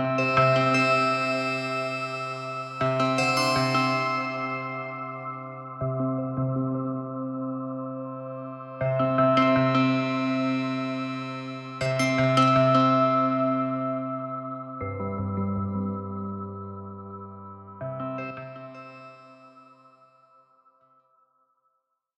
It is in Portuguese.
Música